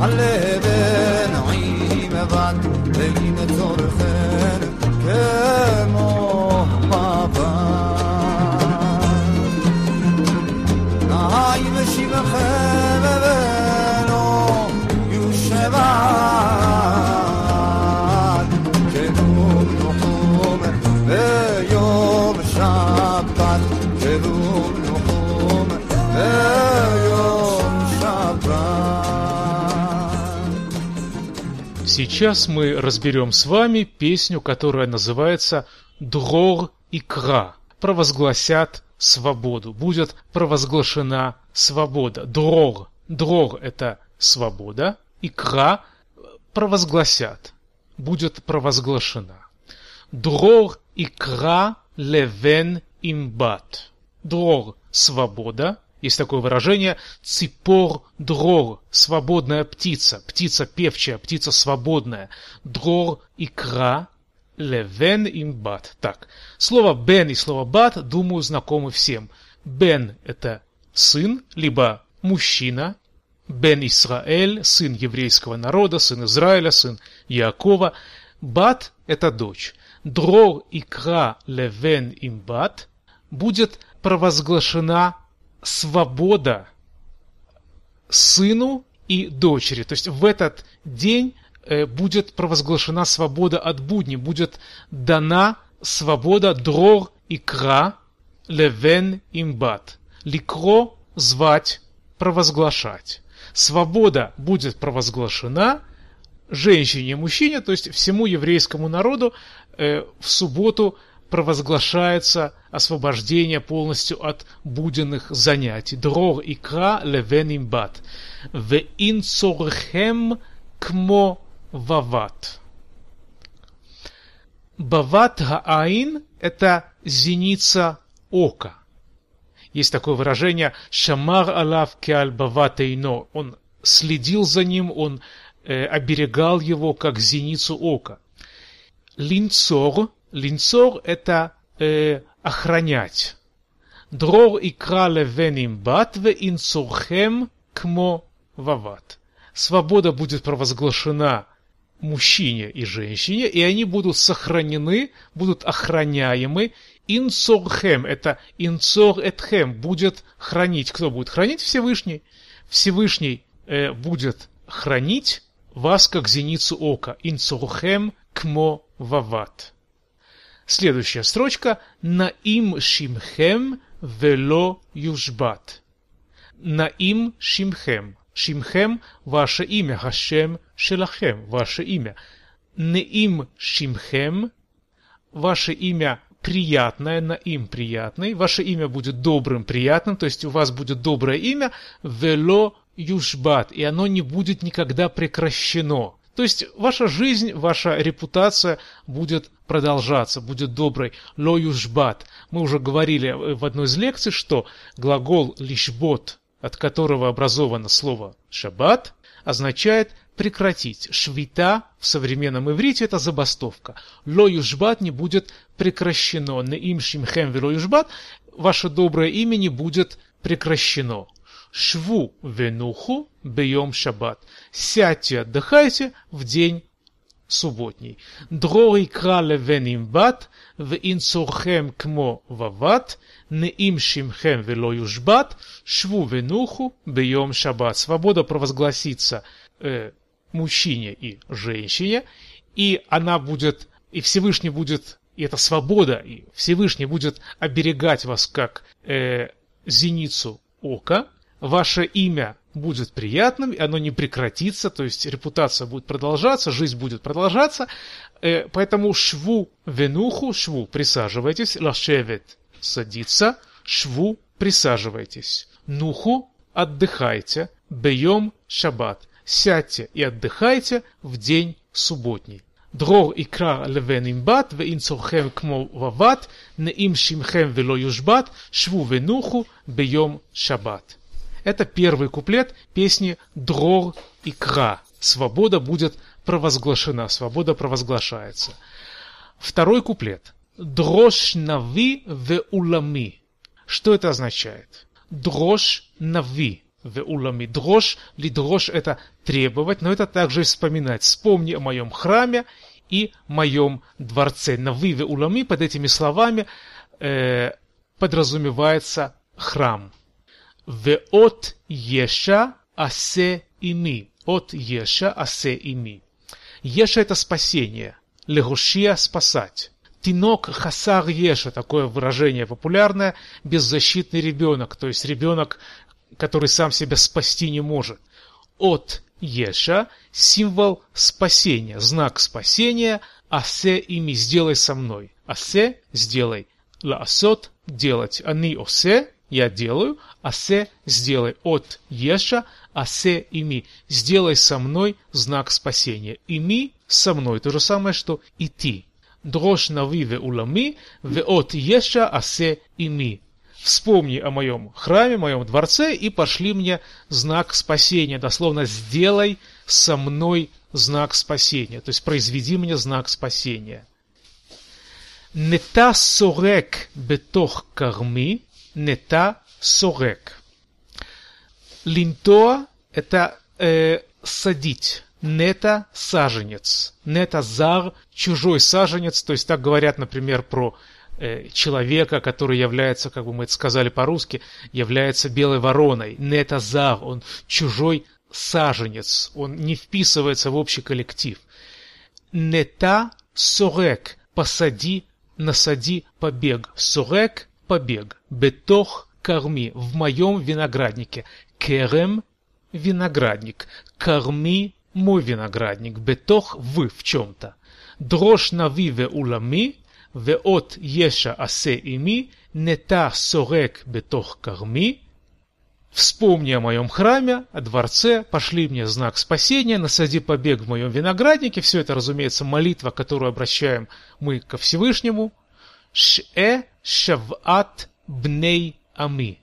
할래 Сейчас мы разберем с вами песню, которая называется «Дрор и Кра». Провозгласят свободу. Будет провозглашена свобода. Дрор. Дрор – это свобода. И Кра – провозгласят. Будет провозглашена. Дрор и Кра левен имбат. Дрор – свобода. Есть такое выражение «ципор дрор» – свободная птица, птица певчая, птица свободная. Дрор – икра, левен имбат. Так, слово «бен» и слово «бат», думаю, знакомы всем. «Бен» – это сын, либо мужчина. «Бен Исраэль» – сын еврейского народа, сын Израиля, сын Якова. «Бат» – это дочь. Дрор икра левен имбат будет провозглашена свобода сыну и дочери. То есть в этот день э, будет провозглашена свобода от будни, будет дана свобода дрор и кра, левен имбат. Ликро – звать, провозглашать. Свобода будет провозглашена женщине и мужчине, то есть всему еврейскому народу э, в субботу провозглашается освобождение полностью от буденных занятий. Дрор икра левен имбат. В инцорхем кмо вават. Бават гаайн – это зеница ока. Есть такое выражение «шамар алав кеаль бават эйно». Он следил за ним, он э, оберегал его, как зеницу ока. Линцор Линцор – это э, охранять. Дрор и крале веним бат ве инцорхем кмо вават. Свобода будет провозглашена мужчине и женщине, и они будут сохранены, будут охраняемы. Инцорхем – это инцор этхем, будет хранить. Кто будет хранить? Всевышний. Всевышний э, будет хранить вас, как зеницу ока. Инцорхем кмо вават. Следующая строчка «Наим шимхем вело южбат». «Наим шимхем». Шимхем – ваше имя, Хашем Шелахем, ваше имя. Неим Шимхем – ваше имя приятное, Наим приятный, ваше имя будет добрым, приятным, то есть у вас будет доброе имя, Вело Южбат, и оно не будет никогда прекращено. То есть ваша жизнь, ваша репутация будет продолжаться, будет доброй. Ло южбат. Мы уже говорили в одной из лекций, что глагол лишбот, от которого образовано слово шаббат, означает прекратить. Швита в современном иврите это забастовка. Ло южбат не будет прекращено. Не им шимхем вело южбат. Ваше доброе имя не будет прекращено. Шву венуху бьем шаббат. Сядьте, отдыхайте в день субботний. Дрори крале веним бат, в инцорхем кмо вават, не им шимхем вело южбат, шву венуху бьем шаббат. Свобода провозгласится э, мужчине и женщине, и она будет, и Всевышний будет, и эта свобода, и Всевышний будет оберегать вас как э, зеницу ока, ваше имя будет приятным, и оно не прекратится, то есть репутация будет продолжаться, жизнь будет продолжаться. Э, поэтому шву венуху, шву, присаживайтесь, лашевет, садиться, шву, присаживайтесь. Нуху, отдыхайте, бьем шаббат, сядьте и отдыхайте в день субботний. דרור יקרא לבן עם בת, ואם צורכם כמו בבת, נעים שמכם ולא יושבת, שבו ונוחו ביום שבת. Это первый куплет песни «Дрор и Кра». Свобода будет провозглашена, свобода провозглашается. Второй куплет. «Дрош нави в улами». Что это означает? «Дрош нави в улами дрожь. Лидрош это требовать, но это также вспоминать. Вспомни о моем храме и моем дворце. На выве улами под этими словами э, подразумевается храм. В от еша асе ими. От еша асе ими. Еша это спасение. Легушия спасать. Тинок хасар еша, такое выражение популярное, беззащитный ребенок, то есть ребенок, который сам себя спасти не может. От еша – символ спасения, знак спасения, асе ими сделай со мной. Асе – сделай. Лаасот – делать. Ани осе – я делаю. Асе – сделай. От еша – асе ими. Сделай со мной знак спасения. Ими – со мной. То же самое, что и ты. Дрожь нави ве улами, ве от еша асе ими. Вспомни о моем храме, моем дворце, и пошли мне знак спасения. Дословно, сделай со мной знак спасения. То есть, произведи мне знак спасения. Нета сорек бетох карми, нета сорек. Линтоа – это э, садить. Нета – саженец. Нета – зар – чужой саженец. То есть так говорят, например, про э, человека, который является, как бы мы это сказали по-русски, является белой вороной. Нета – зар. Он чужой саженец. Он не вписывается в общий коллектив. Нета – сорек – посади, насади, побег. Сорек – побег. Бетох – корми. В моем винограднике. Керем – виноградник. Корми мой виноградник, бетох вы в чем-то. Дрожь нави ве улами, веот еша асе ими, нета сорек бетох карми. Вспомни о моем храме, о дворце, пошли мне знак спасения, насади побег в моем винограднике. Все это, разумеется, молитва, которую обращаем мы ко Всевышнему. Ш'э шават бней ами.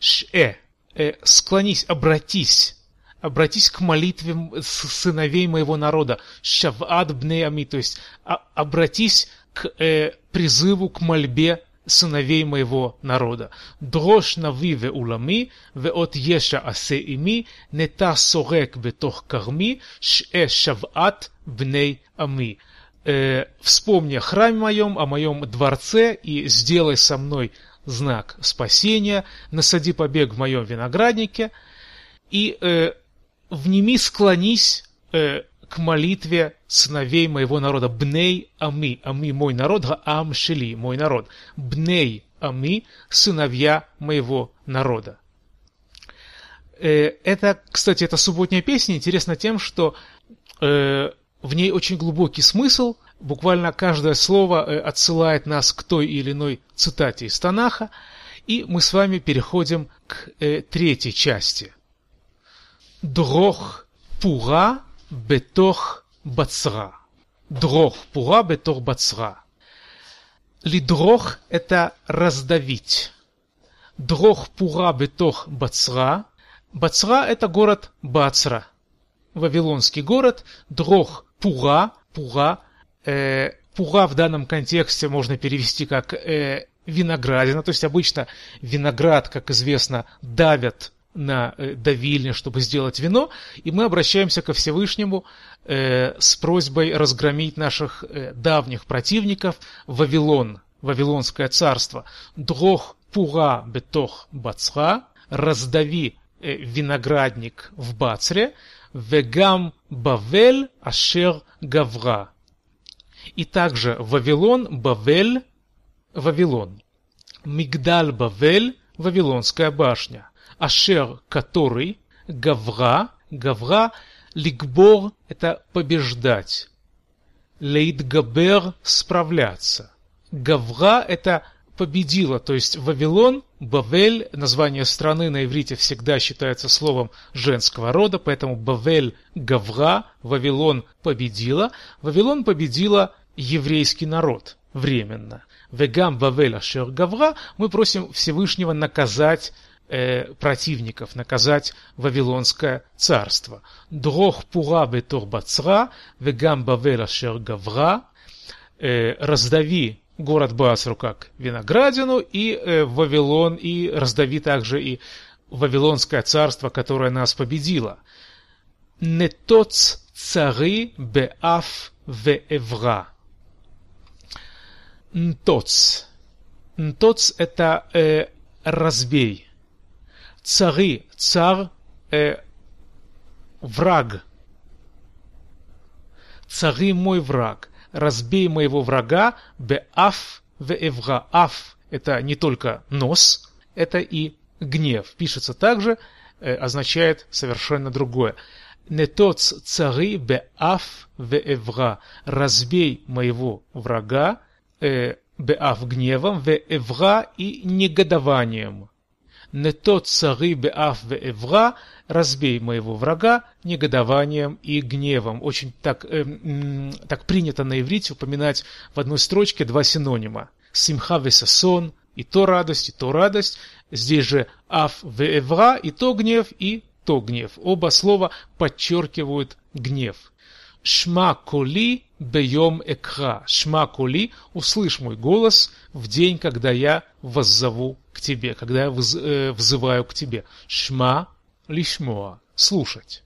Ш'э, э, склонись, обратись обратись к молитве сыновей моего народа, шавад бнеами, то есть а, обратись к э, призыву, к мольбе сыновей моего народа. Дрожь нави ве улами, ве от еша асе ими, нета сорек бетох карми, ш'э шават бней ами. Э, вспомни о храме моем, о моем дворце, и сделай со мной знак спасения, насади побег в моем винограднике, и э, внеми склонись э, к молитве сыновей моего народа. Бней ами, ами мой народ, ам шели, мой народ. Бней ами, сыновья моего народа. Э, это, кстати, эта субботняя песня интересна тем, что э, в ней очень глубокий смысл. Буквально каждое слово э, отсылает нас к той или иной цитате из Танаха, и мы с вами переходим к э, третьей части. Дрох пура бетох бацра. Дрох пура бетох бацра. Лидрох – это раздавить. Дрох пура бетох бацра. Бацра – это город Бацра. Вавилонский город. Дрох пура, пура Э, пура в данном контексте можно перевести как э, виноградина. То есть обычно виноград, как известно, давят на э, давильне, чтобы сделать вино, и мы обращаемся ко Всевышнему э, с просьбой разгромить наших э, давних противников Вавилон, Вавилонское царство. Дрох пура бетох бацра, раздави э, виноградник в Бацре, вегам бавель ашер гавра. И также Вавилон, Бавель, Вавилон. Мигдаль Бавель, Вавилонская башня. Ашер, который, Гавра, Гавра, Ликбор – это побеждать. Лейтгабер – справляться. Гавра – это победила, то есть Вавилон, Бавель, название страны на иврите всегда считается словом женского рода, поэтому Бавель, Гавра, Вавилон победила. Вавилон победила еврейский народ временно. Вегам Бавель Ашер Гавра мы просим Всевышнего наказать э, противников, наказать Вавилонское царство. Дрох пура бетор бацра, вегам бавел ашер гавра, э, раздави город Басру как виноградину, и э, Вавилон, и раздави также и Вавилонское царство, которое нас победило. Нетоц цари беаф веевра. Нтоц. Нтоц – это э, разбей. Цари, цар, э, враг. Цари мой враг. Разбей моего врага, беаф веевра. Аф – это не только нос, это и гнев. Пишется также, э, означает совершенно другое. Нетоц цари беаф веевра. Разбей моего врага, э, беав гневом, веевра и негодованием. Не тот цари беав веевра, разбей моего врага негодованием и гневом. Очень так, э, так принято на иврите упоминать в одной строчке два синонима. Симха весасон, и то радость, и то радость. Здесь же аф веевра, и то гнев, и то гнев. Оба слова подчеркивают гнев. Шма коли бейом экра. Шма коли, услышь мой голос в день, когда я воззову к тебе, когда я вз, э, взываю к тебе. Шма лишмоа. Слушать.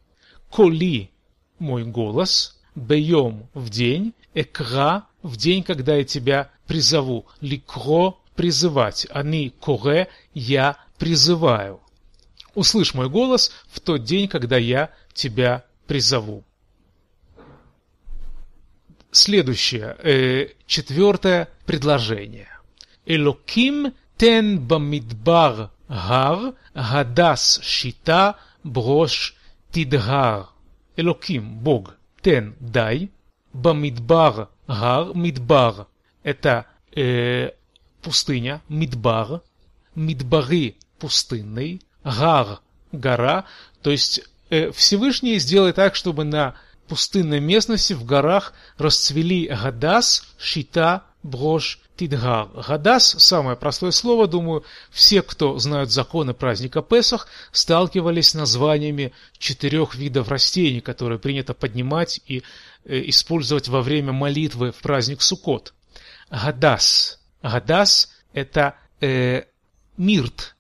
Коли, мой голос, бейом в день, экра в день, когда я тебя призову. Ликро призывать. Они коре, я призываю. Услышь мой голос в тот день, когда я тебя призову. Следующее, э, четвертое предложение. Элоким тен бамидбар гар, гадас шита, брош тидгар. Элоким, Бог, тен, дай, бамидбар гар, мидбар. Это э, пустыня, мидбар, мидбары пустынный, гар, гора. То есть э, Всевышний сделай так, чтобы на пустынной местности в горах расцвели гадас, шита, брош, тидгар. Гадас – самое простое слово, думаю, все, кто знают законы праздника Песах, сталкивались с названиями четырех видов растений, которые принято поднимать и э, использовать во время молитвы в праздник Суккот. Гадас. Гадас – это э, мирт.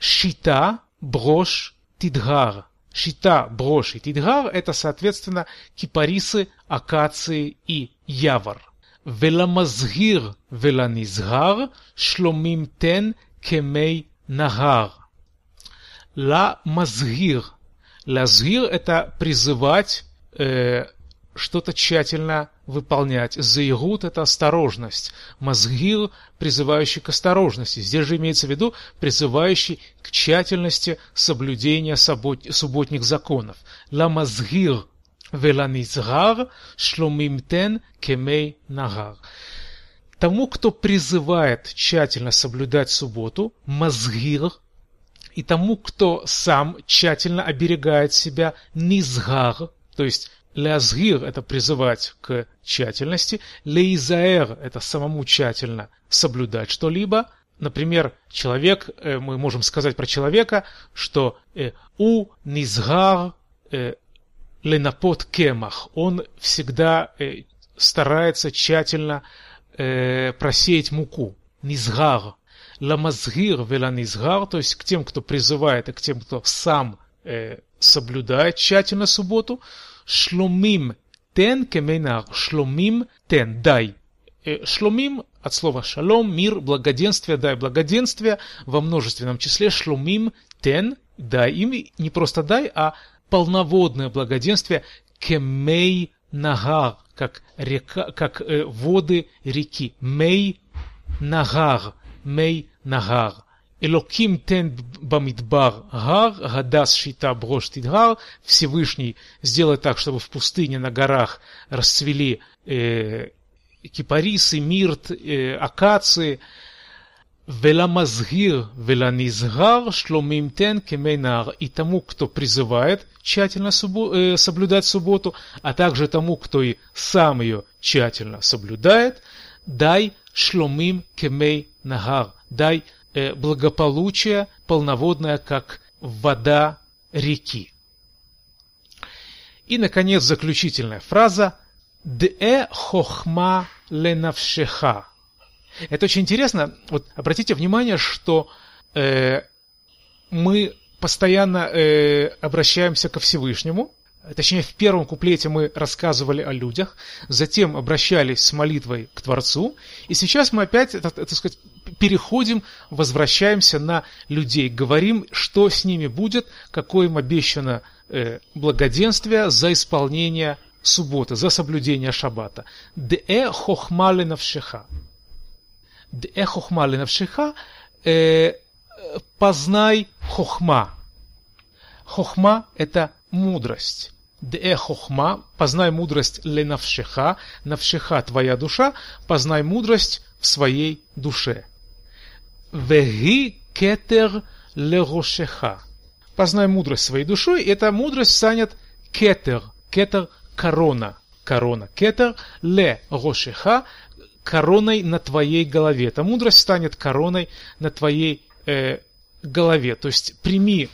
Шита, брош, тидгар. Шита, брошь и тидгар – это, соответственно, кипарисы, акации и явор. «Веламазгир веланизгар шломим тен кемей нагар». «Ла мазгир». «Лазгир» – это призывать э, что-то тщательно выполнять. Заигут – это осторожность. Мазгир – призывающий к осторожности. Здесь же имеется в виду призывающий к тщательности соблюдения субботних законов. Ла мазгир веланизгар шломимтен кемей нагар. Тому, кто призывает тщательно соблюдать субботу, мазгир, и тому, кто сам тщательно оберегает себя, низгар, то есть Лязгир – это призывать к тщательности. Лейзаэр – это самому тщательно соблюдать что-либо. Например, человек, э, мы можем сказать про человека, что э, у низгар э, ленапот кемах. Он всегда старается тщательно просеять муку. Низгар. Ламазгир веланизгар, то есть к тем, кто призывает, и к тем, кто сам соблюдает тщательно субботу – шломим тен кеменар. Шломим тен, дай. Шломим от слова шалом, мир, благоденствие, дай благоденствие во множественном числе. Шломим тен, дай. Им не просто дай, а полноводное благоденствие кемей нагар, как, река, как э, воды реки. Мей нагар, мей нагар. Элоким тен бамидбар гар, гадас шита брош тидгар, Всевышний сделает так, чтобы в пустыне на горах расцвели э, кипарисы, мирт, э, акации. Веламазгир, веланизгар, шломим тен кемейнар. И тому, кто призывает тщательно суббо, э, соблюдать субботу, а также тому, кто и сам ее тщательно соблюдает, дай шломим кемей нагар. Дай Э, благополучие, полноводное, как вода реки. И, наконец, заключительная фраза «Дэ хохма ленавшеха». Это очень интересно. Вот обратите внимание, что э, мы постоянно э, обращаемся ко Всевышнему. Точнее, в первом куплете мы рассказывали о людях, затем обращались с молитвой к Творцу, и сейчас мы опять, так сказать, переходим, возвращаемся на людей, говорим, что с ними будет, какое им обещано э, благоденствие за исполнение субботы, за соблюдение шаббата. Де хохма навшиха. Де хохма навшиха, э, познай хохма. Хохма – это мудрость. Де хохма, познай мудрость ле навшиха, навшиха твоя душа, познай мудрость в своей душе. Веги кетер лерошеха. Познай мудрость своей душой, эта мудрость станет кетер. Кетер – корона. Корона. Кетер ле короной на твоей голове. Эта мудрость станет короной на твоей э, голове. То есть прими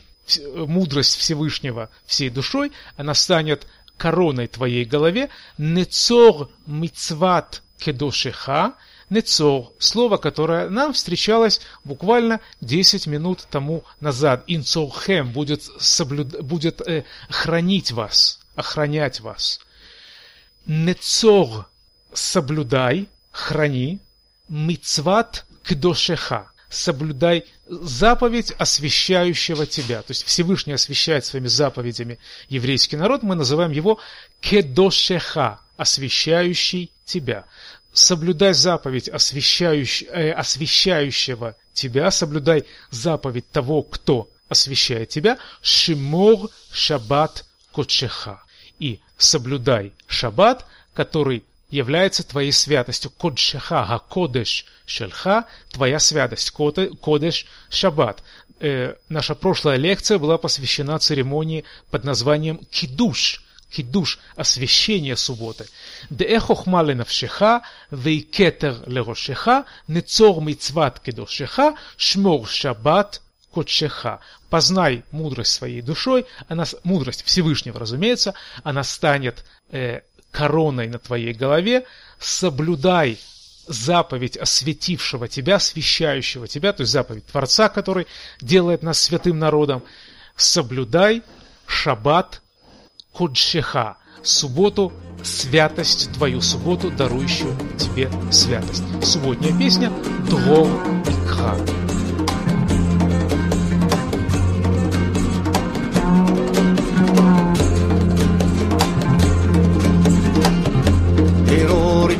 мудрость Всевышнего всей душой, она станет короной твоей голове. Нецор мицват кедошиха. Нецор, слово, которое нам встречалось буквально 10 минут тому назад. Инцорхем будет, соблюд... будет э, хранить вас, охранять вас. Нецор, соблюдай, храни. Мицват кедошиха соблюдай заповедь освящающего тебя. То есть Всевышний освящает своими заповедями еврейский народ, мы называем его кедошеха, освящающий тебя. Соблюдай заповедь освящающ, э, освящающего тебя, соблюдай заповедь того, кто освящает тебя, шимор шаббат кочеха. И соблюдай шаббат, который является твоей святостью. Кодшеха, гакодеш шельха, твоя святость. Кодеш шаббат. Э, наша прошлая лекция была посвящена церемонии под названием кидуш. Кидуш – освящение субботы. Де хохма ленавшеха, вейкетер лерошеха, нецор мицват кедошеха, шмор шаббат кодшеха. Познай мудрость своей душой, она, мудрость Всевышнего, разумеется, она станет э, короной на твоей голове, соблюдай заповедь осветившего тебя, освящающего тебя, то есть заповедь Творца, который делает нас святым народом, соблюдай шаббат Худжшеха – субботу, святость, твою субботу, дарующую тебе святость. Субботняя песня Дров Икха. Terror,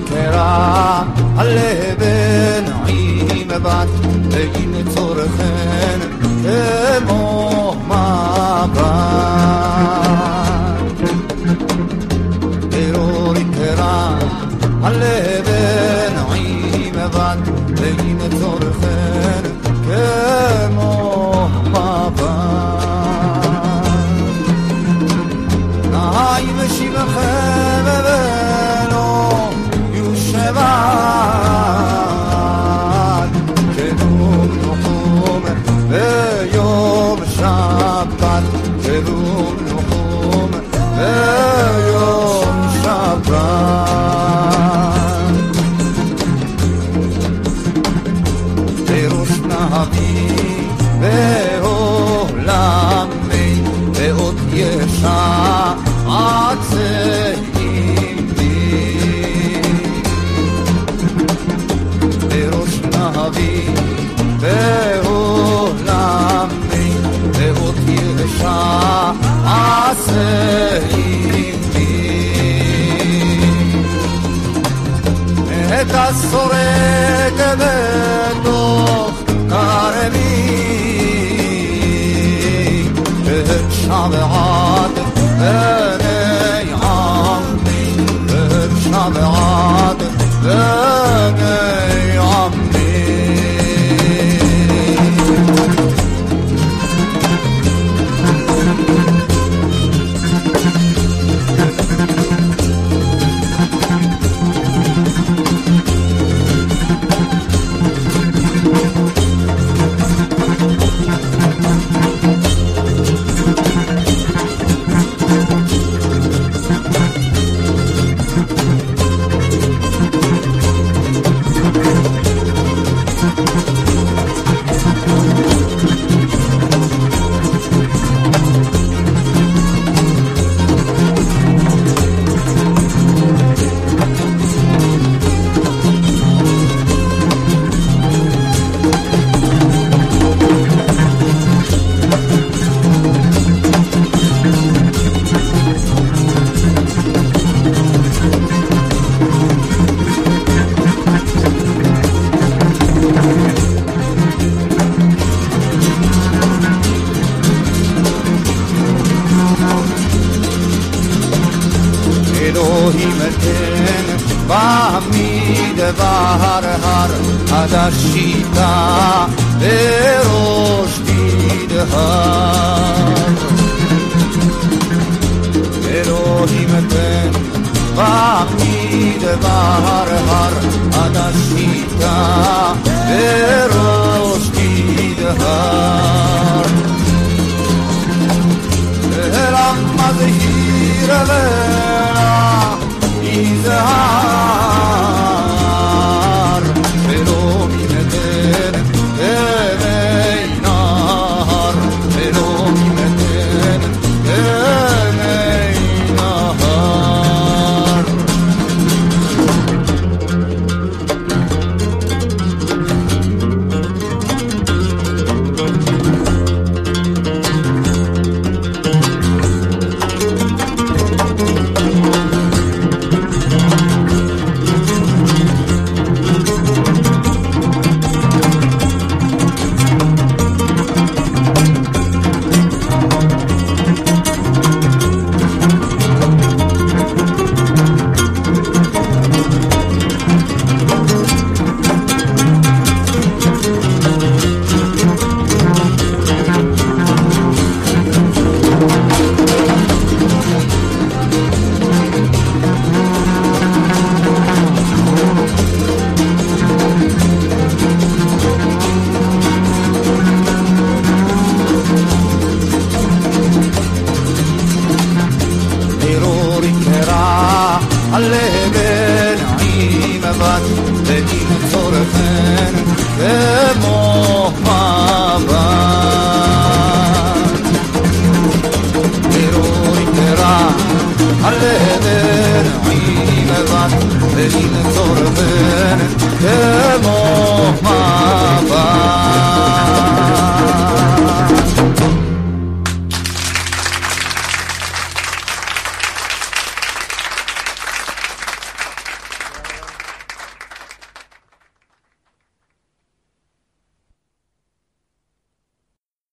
עמי ועולמי ועוד ישעצעים בי בראש נביא ועולמי ועוד ישעצעים בי את הסורק ואת camarades. Euh, har har adashita verosh kidhar Elam mazhir I live in a mabat de in forfen de mo